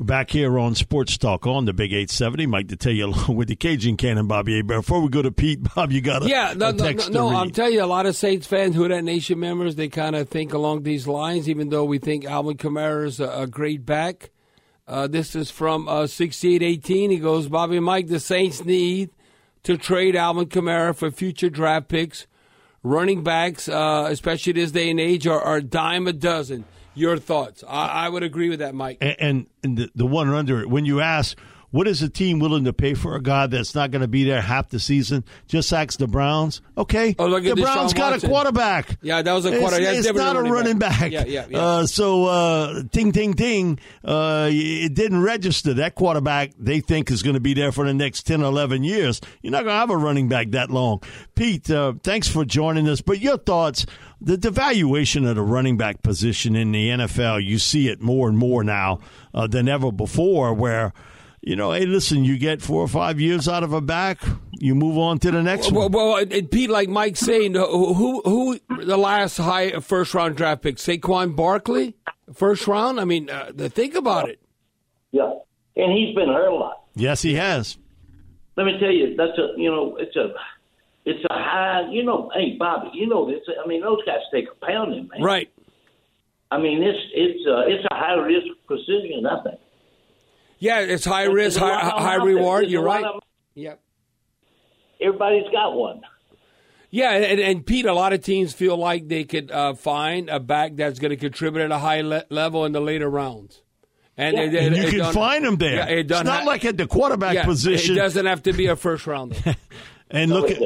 Back here on Sports Talk on the Big 870, Mike Detillier along with the Cajun Cannon, Bobby. But before we go to Pete, Bob, you got a, yeah, no, a text no, no. I'm telling you, a lot of Saints fans, who are that Nation members, they kind of think along these lines, even though we think Alvin Kamara is a, a great back. Uh, this is from uh, 6818. He goes, Bobby Mike, the Saints need to trade Alvin Kamara for future draft picks. Running backs, uh, especially this day and age, are, are a dime a dozen. Your thoughts? I, I would agree with that, Mike. and, and, the, the one under it, when you ask, what is a team willing to pay for a guy that's not going to be there half the season? Just ask the Browns. Okay, Oh, look at the Deshaun Browns got Watson. a quarterback. Yeah, that was a It's- quarter- that's It's, not a running back. back. Yeah, yeah, yeah. Uh, so, uh, ting, ting, ting. Uh, it didn't register. That quarterback they think is going to be there for the next 10 11 years. You're not going to have a running back that long. Pete, uh, thanks for joining us. But your thoughts, the devaluation of the running back position in the NFL, you see it more and more now uh, than ever before where – you know, hey, listen, you get four or five years out of a back, you move on to the next Well, one. well and and Pete, like Mike saying, who, who, who the last high first round draft pick? Saquon Barkley, first round. I mean, uh, think about it. Yeah, and he's been hurt a lot. Yes, he has. Let me tell you, that's a you know, it's a it's a high. You know, hey Bobby, you know this. I mean, those guys take a pounding, man. Right. I mean, it's it's uh, it's a high risk position. I think. Yeah, it's high There's risk, high, high reward. There's You're right. of. Yep. Everybody's got one. Yeah, and, and Pete, a lot of teams feel like they could uh, find a back that's going to contribute at a high le- level in the later rounds. And, Yeah. it- it- And you it can don't- find them there. Yeah, it it's doesn't not ha- like at the quarterback yeah, position. It doesn't have to be a first rounder. And look at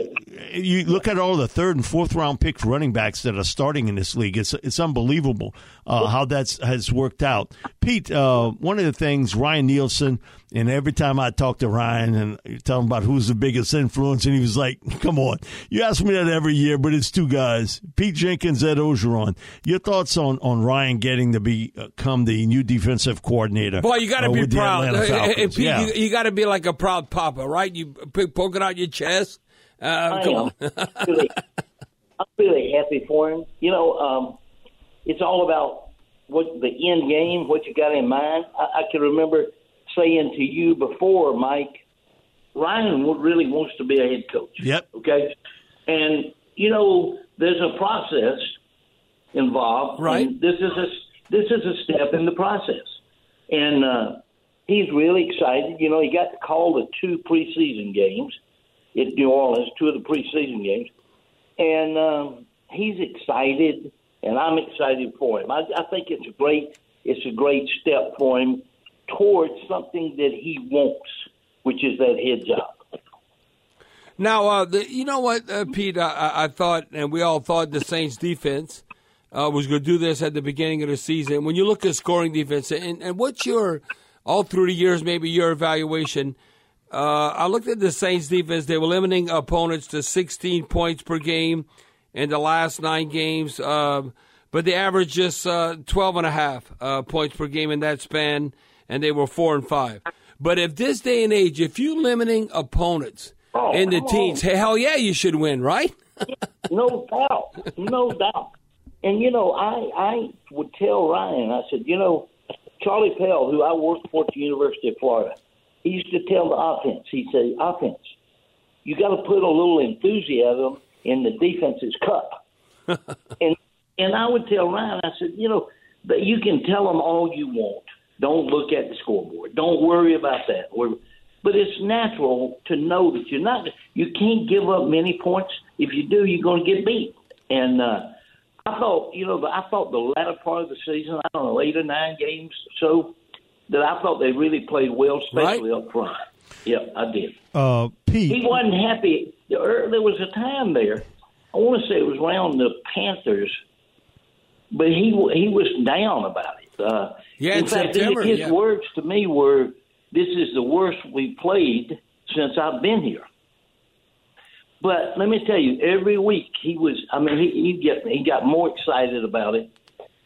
you look at all the third and fourth round picked running backs that are starting in this league. It's it's unbelievable uh, how that's has worked out. Pete, uh, one of the things Ryan Nielsen, and every time I talk to Ryan and tell him about who's the biggest influence, and he was like, "Come on, you ask me that every year, but it's two guys: Pete Jenkins, Ed Orgeron." Your thoughts on on Ryan getting to become the new defensive coordinator? Boy, you got to uh, be proud. Uh, uh, Pete, yeah. you, you got to be like a proud papa, right? You poking out your chest. Uh, I come am. on. really, I'm really happy for him. You know, um, it's all about what the end game, what you got in mind. I, I can remember saying to you before, Mike, Ryan w- really wants to be a head coach. Yep. Okay, and you know, there's a process involved. Right. and this is a this is a step in the process, and uh, he's really excited. You know, he got to call the two preseason games in New Orleans, two of the preseason games, and um, he's excited, and I'm excited for him. I, I think it's a great it's a great step for him towards something that he wants, which is that head job. Now, uh, the, you know what, uh, Pete? I- I, I thought, and we all thought the Saints defense uh, was going to do this at the beginning of the season. When you look at scoring defense, and, and what's your, all through the years, maybe your evaluation? Uh, I looked at the Saints defense. They were limiting opponents to 16 points per game in the last nine games, uh, but they averaged just uh, 12 and a half uh, points per game in that span, and they were four and five. But if this day and age, if you're limiting opponents Oh, in the teens, on. hell yeah, you should win, right? no doubt, no doubt. And you know, I I would tell Ryan, I said, you know, Charlie Pell, who I worked for at the University of Florida, he used to tell the offense, he said, offense, you got to put a little enthusiasm in the defense's cup. and and I would tell Ryan, I said, you know, that you can tell them all you want, Don't look at the scoreboard. Don't worry about that. But it's natural to know that you're not. You can't give up many points. If you do, you're going to get beat. And uh, I thought, you know, I thought the latter part of the season, I don't know, eight or nine games, so that I thought they really played well, especially Right. up front. Yeah, I did. Uh, Pete, He wasn't happy. There there was a time there. I want to say it was around the Panthers, but he he was down about it. Uh, Yeah, in in fact, September, his yeah. words to me were, "This is the worst we played since I've been here." But let me tell you, every week he was. I mean, he he get he got more excited about it,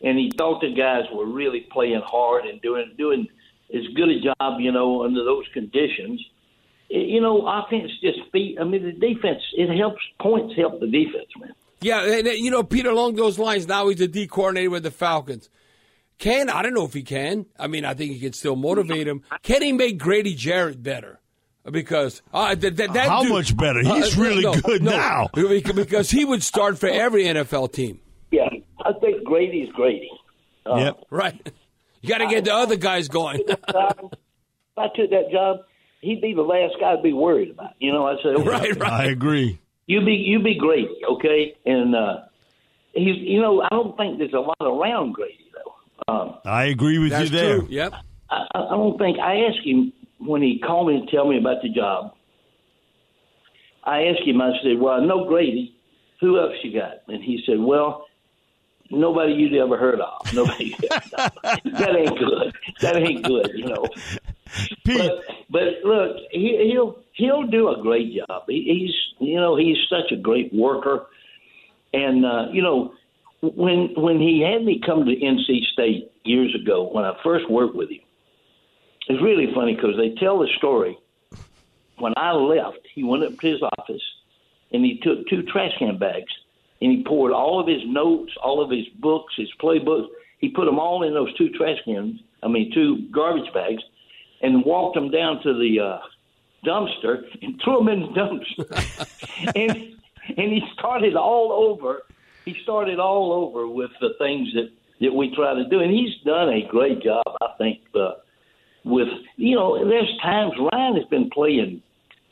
and he thought the guys were really playing hard and doing doing as good a job, you know, under those conditions. It- you know, offense just beat. I mean, the defense it helps. Points help the defense, man. Yeah, and, and, you know, Peter, along those lines, now he's the D coordinator with the Falcons. Can I don't know if he can. I mean, I think he can still motivate him. Can he make Grady Jarrett better? Because uh, that, that, that How dude- much better? He's really good now. Because he would start for every NFL team. Yeah, I think Grady's Grady. Uh, yep. Right. You got to get the other guys going. If I took that job, he'd be the last guy I'd be worried about. You know, I said, okay, right, right. I agree. You be you be Grady, okay? And uh, he's you know I don't think there's a lot around Grady though. Um, I agree with That's you there. true. Yep. I, I don't think I asked him when he called me to tell me about the job. I asked him. I said, "Well, I know Grady. Who else you got?" And he said, "Well, nobody you'd ever heard of. Nobody. that ain't good. That ain't good. You know." Pete, But, but look, he, he'll he'll do a great job. He, he's you know he's such a great worker, and uh, you know when when he had me come to NC State years ago when I first worked with him, it's really funny because they tell the story. When I left, he went up to his office and he took two trash can bags and he poured all of his notes, all of his books, his playbooks. He put them all in those two trash cans. I mean, two garbage bags, and walked them down to the uh, dumpster and threw them in the dumpster. and and he started all over. He started all over with the things that that we try to do, and he's done a great job, I think. Uh, with you know, there's times Ryan has been playing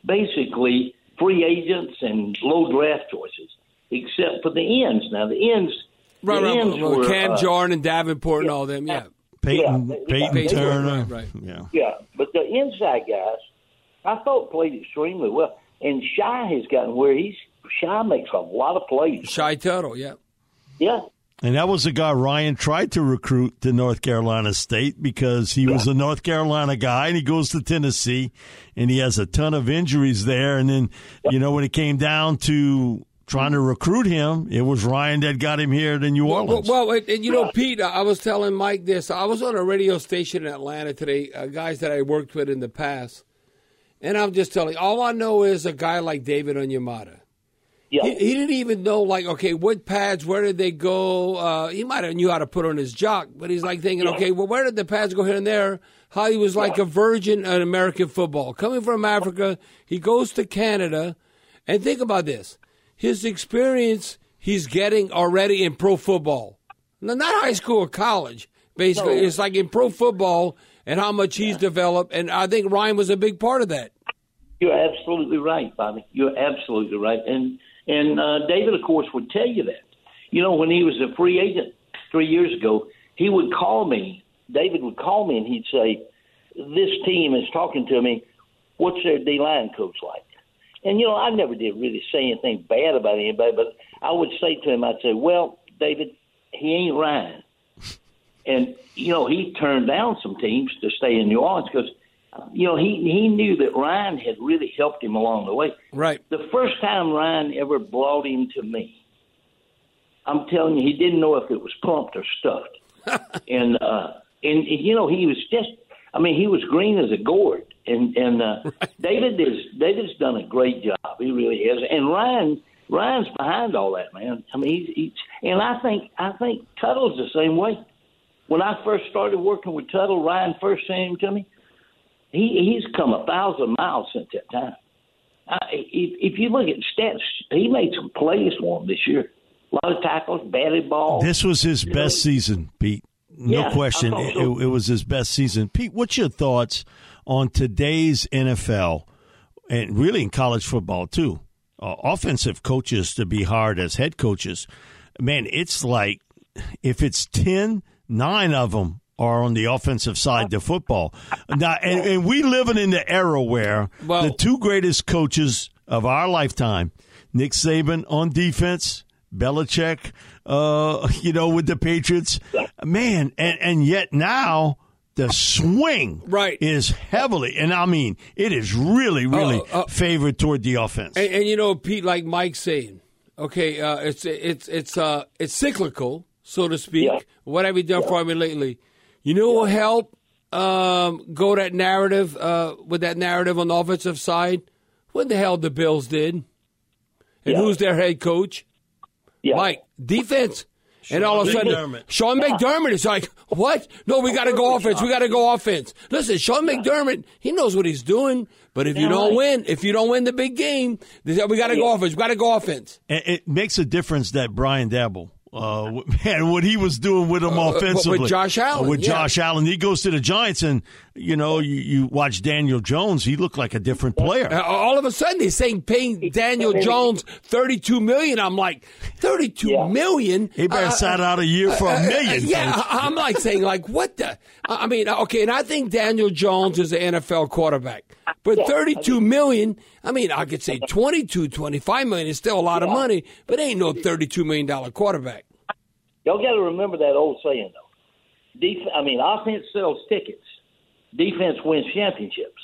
basically free agents and low draft choices, except for the ends. Now the ends, Right, the right. ends Well, were, Cam uh, Jordan and Davenport and all them. Yeah. Peyton, yeah, Peyton yeah, Turner. right, right. Yeah. Yeah, but the inside guys, I thought played extremely well. And Shy has gotten where he's Shy makes a lot of plays. Shy Tuttle. Yeah. Yeah, And that was the guy Ryan tried to recruit to North Carolina State because he was a North Carolina guy and he goes to Tennessee and he has a ton of injuries there. And then, you know, when it came down to trying to recruit him, it was Ryan that got him here to New Well, Orleans. well, and, and you know, Pete, I was telling Mike this. I was on a radio station in Atlanta today, uh, guys that I worked with in the past, and I'm just telling. All I know is a guy like David Onyemata. yeah, He, he didn't even know, like, okay, what pads, where did they go? Uh, he might have knew how to put on his jock, but he's like thinking, okay, well, where did the pads go here and there? How he was like a virgin at American football. Coming from Africa, he goes to Canada, and think about this. His experience he's getting already in pro football. No, not high school or college, basically. No. It's like in pro football and how much he's developed, and I think Ryan was a big part of that. you're absolutely right, Bobby. You're absolutely right. And and uh, David, of course, would tell you that. You know, when he was a free agent three years ago, he would call me. David would call me and he'd say, "This team is talking to me. What's their D line coach like?" And you know, I never did really say anything bad about anybody, but I would say to him, I'd say, "Well, David, he ain't Ryan." And you know, he turned down some teams to stay in New Orleans because, you know, he he knew that Ryan had really helped him along the way. Right. The first time Ryan ever brought him to me, I'm telling you, he didn't know if it was pumped or stuffed. and uh, and you know, he was just, I mean, he was green as a gourd. And and uh, David is David's done a great job. He really has. And Ryan Ryan's behind all that, man. I mean, he's, he's and I think I think Tuttle's the same way. When I first started working with Tuttle, Ryan first sent him to me. He he's come a thousand miles since that time. Uh, if, if you look at stats, he made some plays for him this year. A lot of tackles, batted ball. This was his best season, Pete. No Yeah, question. I It, it was his best season. Pete, what's your thoughts on today's NFL and really in college football too? Uh, offensive coaches to be hired as head coaches. Man, it's like if it's 10, nine of them are on the offensive side of football. Now, and, and we living in the era where Well- the two greatest coaches of our lifetime, Nick Saban on defense, Belichick, uh, you know, with the Patriots, man, and, and yet now the swing Right. is heavily, and I mean, it is really, really Uh, uh, favored toward the offense. And, and you know, Pete, like Mike's saying, okay, uh, it's it's it's uh it's cyclical, so to speak. Yeah. What have you done for me lately? You know what will help um, go that narrative uh, with that narrative on the offensive side? What the hell the Bills did, and Yeah. who's their head coach? Yeah. Mike, defense. And all of a sudden, McDermott. Sean McDermott is like, what? No, we got to go offense. We got to go offense. Listen, Sean McDermott, he knows what he's doing. But if you don't win, if you don't win the big game, we got to go offense. We got to go offense. It makes a difference that Brian Daboll, uh, man, what he was doing with him offensively, Uh, with Josh Allen, Uh, with yeah. Josh Allen, he goes to the Giants, and you know, you, you watch Daniel Jones, he looked like a different player. Uh, all of a sudden, they're saying paying Daniel Jones 32 million. I'm like, thirty-two Yeah. million. He better Uh, sat out a year for a million. Yeah. I- I'm like saying, like, what the? I I mean, okay, and I think Daniel Jones is an NFL quarterback, but 32 million. I mean, I could say 22, 25 million is still a lot of money, but ain't no 32 million dollar quarterback. Y'all got to remember that old saying though. Def- I mean, offense sells tickets, defense wins championships,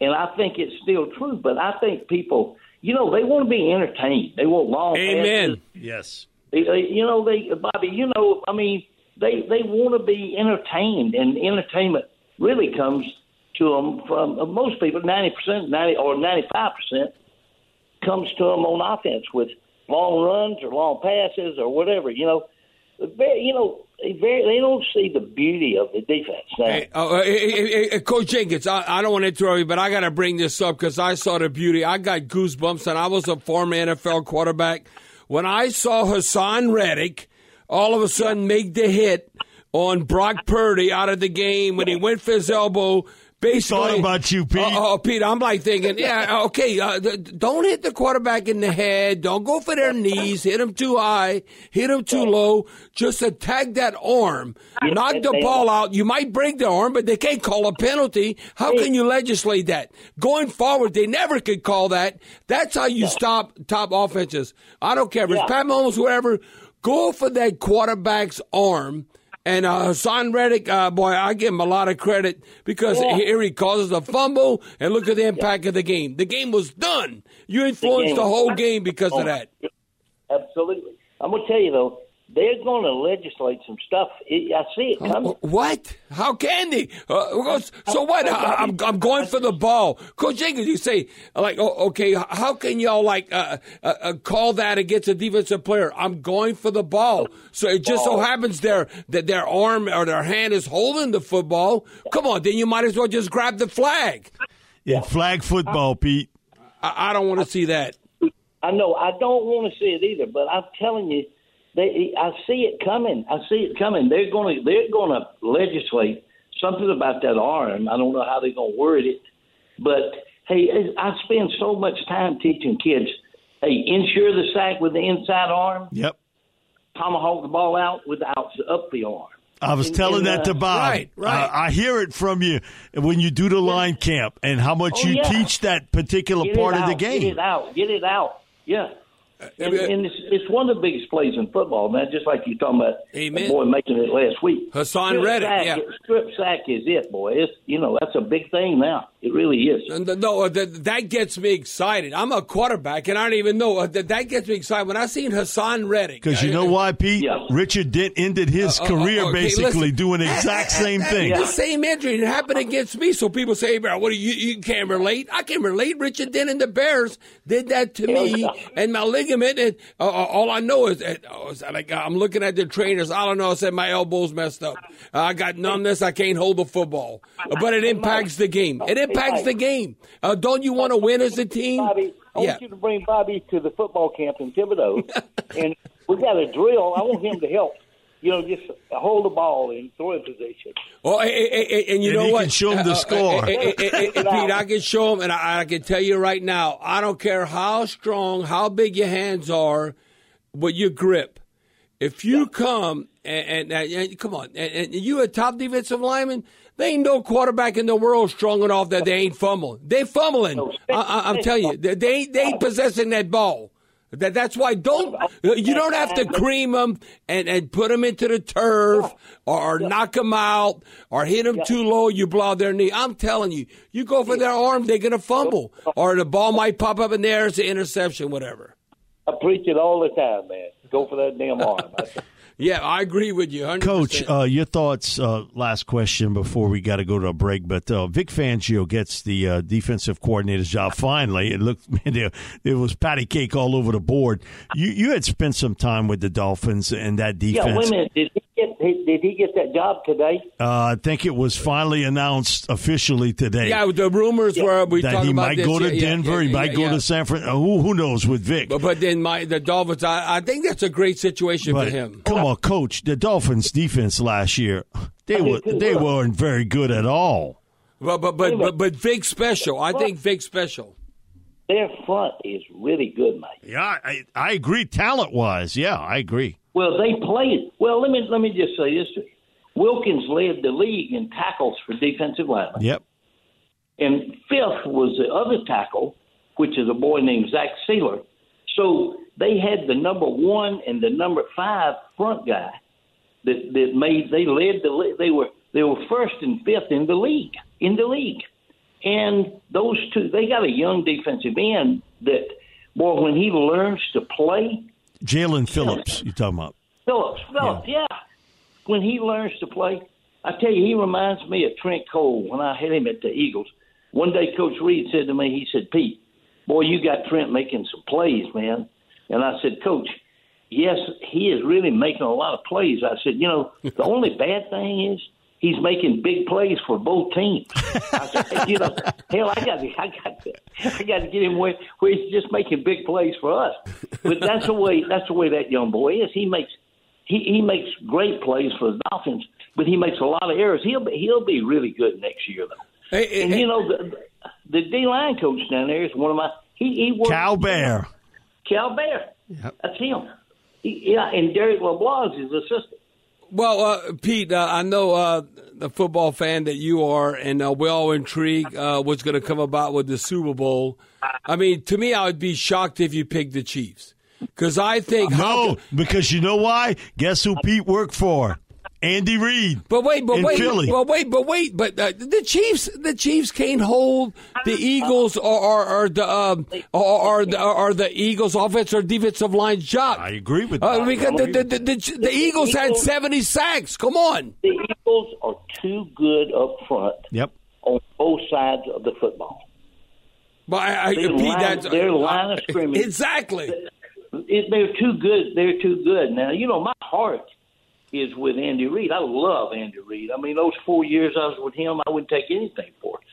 and I think it's still true. But I think people, you know, they want to be entertained. They want long Amen. passes. yes. They, they, you know, they Bobby. You know, I mean, they they want to be entertained, and entertainment really comes to them from uh, most people. Ninety percent, ninety or ninety five percent comes to them on offense with long runs or long passes or whatever. You know, you know, they don't see the beauty of the defense. Now, oh, hey, hey, hey, hey, Coach Jenkins, I, I don't want to interrupt you, but I got to bring this up because I saw the beauty. I got goosebumps, and I was a former NFL quarterback. When I saw Haason Reddick all of a sudden make the hit on Brock Purdy out of the game when he went for his elbow, basically. Thought about you, Pete. Oh, oh, Pete, I'm like thinking, yeah, okay, uh, th- don't hit the quarterback in the head. Don't go for their knees. Hit them too high. Hit them too low. Just attack that arm. Knock the ball out. You might break the arm, but they can't call a penalty. How can you legislate that? Going forward, they never could call that. That's how you stop top offenses. I don't care if it's Pat Mahomes, whoever. Go for that quarterback's arm. And uh, Haason Reddick, uh, boy, I give him a lot of credit because Yeah. here he causes a fumble, and look at the impact of the game. The game was done. You influenced game the, whole game because of that. absolutely. I'm gonna tell you though, they're going to legislate some stuff. It, I see it coming. What? How can they? Uh, so what? I, I'm, I'm going for the ball. Coach Jenkins, you say, like, oh, okay, how can y'all, like, uh, uh, uh, call that against a defensive player? I'm going for the ball. So it just so happens their, that their arm or their hand is holding the football. Come on, then you might as well just grab the flag. In flag football, Pete. I, I don't want to see that. I know. I don't want to see it either, but I'm telling you, they. I see it coming. I see it coming. They're going to. They're going to legislate something about that arm. I don't know how they're going to word it, but hey, I spend so much time teaching kids. Hey, ensure the sack with the inside arm. Yep. Tomahawk the ball out without up the arm. I was And- telling and, that to uh, Bob. Right, right. I, I hear it from you when you do the line camp and how much Oh, you yeah. teach that particular Get part it of the game. Get it out. Get it out. Yeah. And, uh, and it's, it's one of the biggest plays in football, man. Just like you're talking about Amen. the boy making it last week. Haason Strip Reddick, sack, yeah. strip sack is it, boy. It's you know that's a big thing now. It really is. And No, uh, that, that gets me excited. I'm a quarterback, and I don't even know. Uh, that, that gets me excited. When I seen Haason Reddick. Because you uh, know why, Pete? Yeah. Richard Dent ended his Uh, uh, career okay, basically listen. doing the exact same thing. The same injury. It happened against me. So people say, bro, what do you, you can't relate. I can relate. Richard Dent and the Bears did that to me and my ligament. And uh, uh, all I know is uh, like I'm looking at the trainers. All I know is that my elbow's messed up. Uh, I got numbness. I can't hold the football. Uh, but it impacts the game. It impacts the game. Uh, don't you want to win as a team? Bobby, I Yeah. want you to bring Bobby to the football camp in Thibodaux, and we got a drill. I want him to help. You know, just hold the ball in throwing position. Oh, and, and, and you And know he what? can him the Uh, uh, score. uh, Pete, I can show him, and I, I can tell you right now, I don't care how strong, how big your hands are, but your grip. If you come and, and, uh, and come on, and, and you a top defensive lineman, They ain't no quarterback in the world strong enough that they ain't fumbling. They fumbling. I, I'm telling you, they they ain't, they ain't possessing that ball. That, that's why don't you don't have to cream them and, and put them into the turf or, or knock them out or hit them too low. You blow their knee. I'm telling you, you go for their arm, they're gonna fumble or the ball might pop up in there It's an interception, whatever. I preach it all the time, man. Go for that damn arm. Yeah, I agree with you, 100%. Coach, uh, your thoughts? Uh, last question before we got to go to a break. But uh, Vic Fangio gets the uh, defensive coordinator's job finally. It looked man, there, there was patty cake all over the board. You you had spent some time with the Dolphins and that defense. yeah, wait a minute. Did he get did he get that job today? Uh, I think it was finally announced officially today. yeah, the rumors were we that he about might this. go to Yeah, yeah, Denver. yeah, he might yeah, go yeah. to San Fran. Uh, who, who knows with Vic? But, but then my the Dolphins, I, I think that's a great situation But for him. come on, coach. The Dolphins' defense last year, they were they weren't very good at all. But but but but, but Vic special. I think Vic special. Their front is really good, Mike. Yeah, I, I agree. Talent wise, yeah, I agree. Well, they played. Well, let me let me just say this. Wilkins led the league in tackles for defensive linemen, Yep. and fifth was the other tackle, which is a boy named Zach Sieler. So they had the number one and the number five front guy that that made they led the they were they were first and fifth in the league in the league, and those two they got a young defensive end that boy when he learns to play Jaelan Phillips, you talking about? Phillips, Phillips, yeah. When he learns to play, I tell you, he reminds me of Trent Cole when I had him at the Eagles. One day, Coach Reid said to me, he said, Pete, boy, you got Trent making some plays, man. And I said, Coach, yes, he is really making a lot of plays. I said, you know, the only bad thing is he's making big plays for both teams. I said, you know, hell, I got to, I got to, I got to get him where, where he's just making big plays for us. But that's the way that's the way that young boy is. He makes he, he makes great plays for the Dolphins, but he makes a lot of errors. He'll be, he'll be really good next year, though. Hey, And hey, you know the the D line coach down there is one of my he he works Cal Bear. Cal Bear. That's him. He, yeah, and Derek LeBlanc is his assistant. Well, uh, Pete, uh, I know uh, the football fan that you are, and uh, we're all intrigued uh, what's going to come about with the Super Bowl. I mean, to me, I would be shocked if you picked the Chiefs because I think No, because you know why? Guess who Pete worked for? Andy Reid. But wait, but in wait, Philly. but wait, but wait, but uh, the Chiefs, the Chiefs can't hold the Eagles or, or, or the um, or, or the or the Eagles' offense or defensive line job. I agree with Uh, that. because the, the, the, the, the Eagles had seventy sacks. Come on. The Eagles are too good up front Yep. on both sides of the football. But I, I, Their Pete, line- that's, their line of scrimmage- Exactly. It, they're too good. They're too good. Now, you know, my heart is with Andy Reid. I love Andy Reid. I mean, those four years I was with him, I wouldn't take anything for it.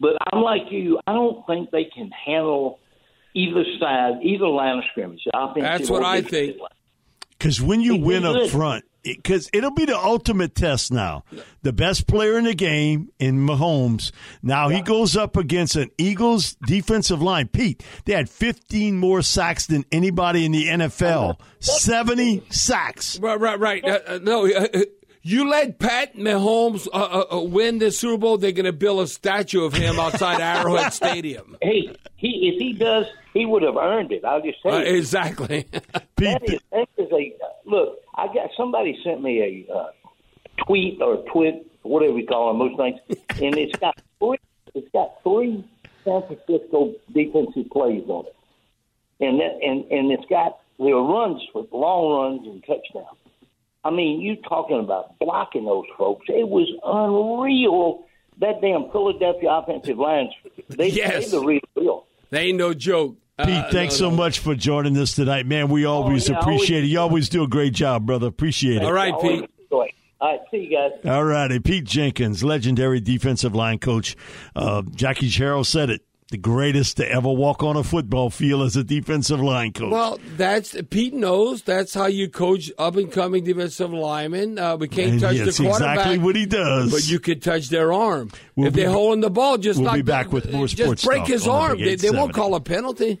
But I'm like you. I don't think they can handle either side, either line of scrimmage. That's what I think. line. Because when you He- win up good. front, because it'll be the ultimate test now. The best player in the game in Mahomes. Now he goes up against an Eagles defensive line. Pete, they had 15 more sacks than anybody in the NFL. 70 sacks. Right, right, right. Uh, uh, no, uh, uh, you let Pat Mahomes uh, uh, uh, win the Super Bowl. They're going to build a statue of him outside Arrowhead Stadium. Hey, he if he does, he would have earned it. I'll just tell Uh, exactly. That is, that is a look. I got somebody sent me a uh, tweet or twit, whatever we call them, most things, and it's got three. It's got three San Francisco defensive plays on it, and that and and it's got there are runs for long runs and touchdowns. I mean, you talking about blocking those folks? It was unreal. That damn Philadelphia offensive lines. They, Yes. they the deal. They ain't no joke. Uh, Pete, thanks no, so no. much for joining us tonight, man. We always yeah, appreciate always- it. You always do a great job, brother. Appreciate it. All right, Pete. All right, see you guys. All righty. Pete Jenkins, legendary defensive line coach. Uh, Jackie Sherrill said it. The greatest to ever walk on a football field as a defensive line coach. Well, that's Pete knows that's how you coach up and coming defensive linemen. Uh, we can't And touch that's the quarterback, exactly what he does. but you can touch their arm. We'll if they're holding the ball, just we'll knock be back with more sports Just break his arm. They, they won't call a penalty.